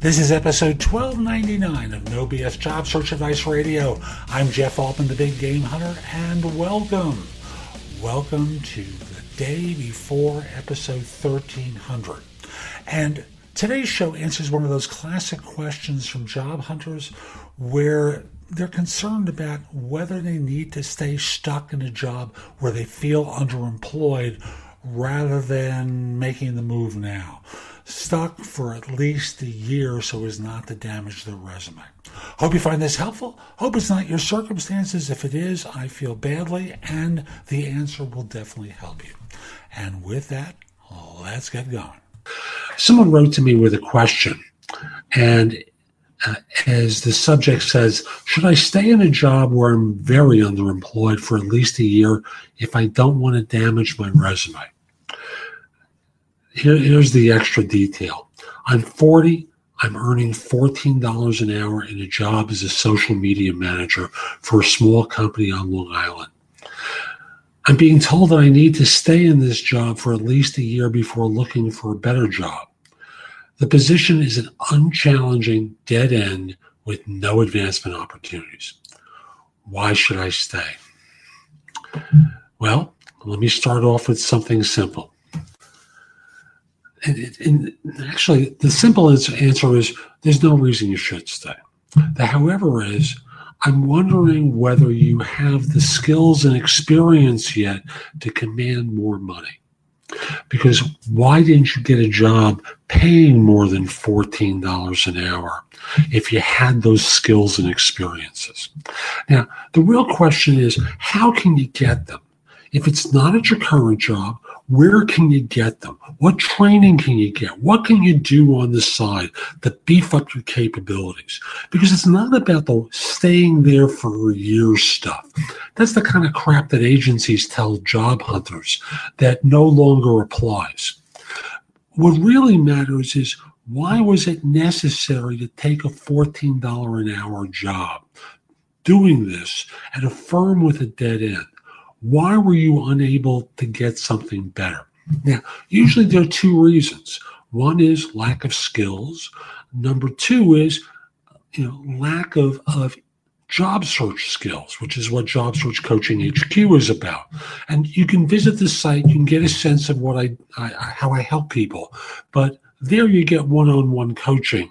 This is episode 1299 of No BS Job Search Advice Radio. I'm Jeff Altman, the Big Game Hunter, and welcome. Welcome to the day before episode 1300. And today's show answers one of those classic questions from job hunters where they're concerned about whether they need to stay stuck in a job where they feel underemployed rather than making the move now stuck for at least a year so as not to damage their resume. Hope you find this helpful. Hope it's not your circumstances. If it is, I feel badly, and the answer will definitely help you. And with that, let's get going. Someone wrote to me with a question, and uh, as the subject says, should I stay in a job where I'm very underemployed for at least a year if I don't want to damage my resume? Here, here's the extra detail. I'm 40. I'm earning $14 an hour in a job as a social media manager for a small company on Long Island. I'm being told that I need to stay in this job for at least a year before looking for a better job. The position is an unchallenging dead end with no advancement opportunities. Why should I stay? Well, let me start off with something simple and, and, actually, the simple answer is there's no reason you should stay. The however is, I'm wondering whether you have the skills and experience yet to command more money. Because why didn't you get a job paying more than $14 an hour if you had those skills and experiences? Now, the real question is how can you get them? If it's not at your current job, where can you get them? What training can you get? What can you do on the side to beef up your capabilities? Because it's not about the staying there for a year stuff. That's the kind of crap that agencies tell job hunters that no longer applies. What really matters is why was it necessary to take a $14 an hour job doing this at a firm with a dead end? Why were you unable to get something better? Now, usually there are two reasons. One is lack of skills. Number two is you know lack of, of job search skills, which is what Job Search Coaching HQ is about. And you can visit the site, you can get a sense of what I, I how I help people. But there you get one-on-one coaching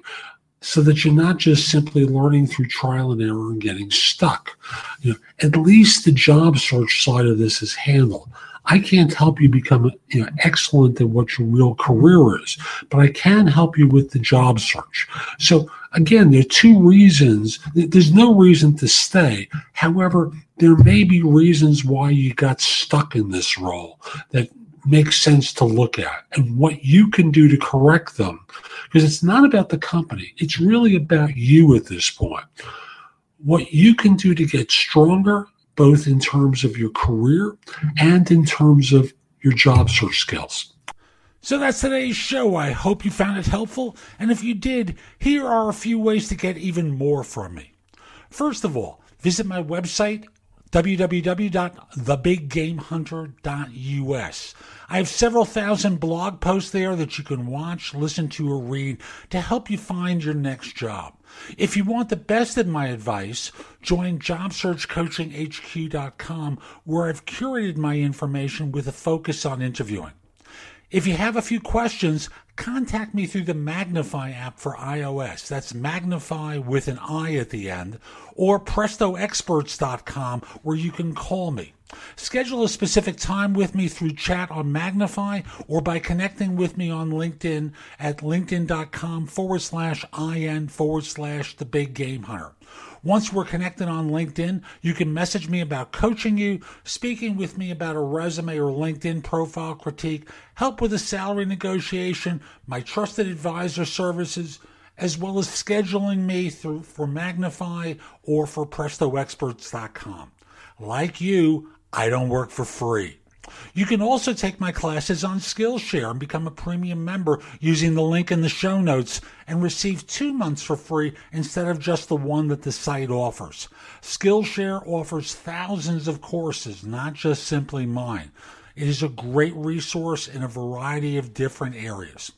so that you're not just simply learning through trial and error and getting stuck. You know, at least the job search side of this is handled. I can't help you become you know, excellent at what your real career is, but I can help you with the job search. So again, there are two reasons. There's no reason to stay. However, there may be reasons why you got stuck in this role that makes sense to look at and what you can do to correct them. Because it's not about the company, it's really about you at this point. What you can do to get stronger, both in terms of your career and in terms of your job search skills. So that's today's show. I hope you found it helpful. And if you did, here are a few ways to get even more from me. First of all, visit my website, www.thebiggamehunter.us. I have several thousand blog posts there that you can watch, listen to, or read to help you find your next job. If you want the best of my advice, join JobSearchCoachingHQ.com where I've curated my information with a focus on interviewing. If you have a few questions, contact me through the Magnifi app for iOS. That's Magnifi with an I at the end, or PrestoExperts.com where you can call me. Schedule a specific time with me through chat on Magnifi or by connecting with me on LinkedIn at linkedin.com forward slash IN forward slash the big game hunter. Once we're connected on LinkedIn, you can message me about coaching you, speaking with me about a resume or LinkedIn profile critique, help with a salary negotiation, my trusted advisor services, as well as scheduling me through for Magnifi or for PrestoExperts.com. Like you, I don't work for free. You can also take my classes on Skillshare and become a premium member using the link in the show notes and receive two months for free instead of just the one that the site offers. Skillshare offers thousands of courses, not just simply mine. It is a great resource in a variety of different areas.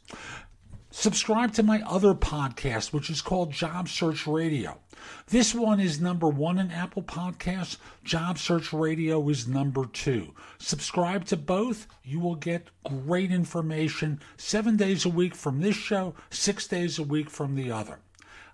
Subscribe to my other podcast, which is called Job Search Radio. This one is number one in Apple Podcasts. Job Search Radio is number two. Subscribe to both. You will get great information seven days a week from this show, six days a week from the other.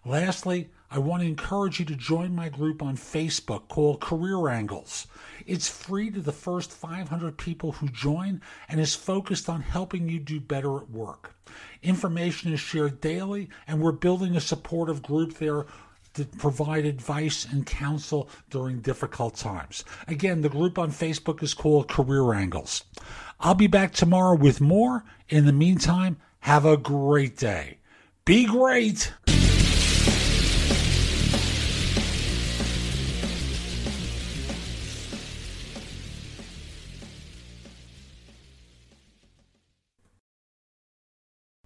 Lastly, I want to encourage you to join my group on Facebook called Career Angles. It's free to the first 500 people who join and is focused on helping you do better at work. Information is shared daily, and we're building a supportive group there to provide advice and counsel during difficult times. Again, the group on Facebook is called Career Angles. I'll be back tomorrow with more. In the meantime, have a great day. Be great.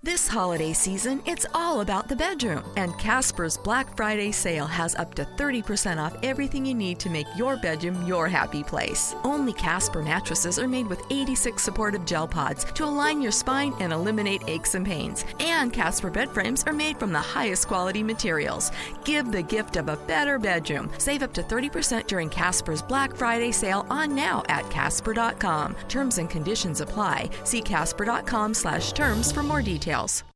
This holiday season, it's all about the bedroom, and Casper's Black Friday sale has up to 30% off everything you need to make your bedroom your happy place. Only Casper mattresses are made with 86 supportive gel pods to align your spine and eliminate aches and pains. And Casper bed frames are made from the highest quality materials. Give the gift of a better bedroom. Save up to 30% during Casper's Black Friday sale on now at casper.com. Terms and conditions apply. See casper.com slash terms for more details else.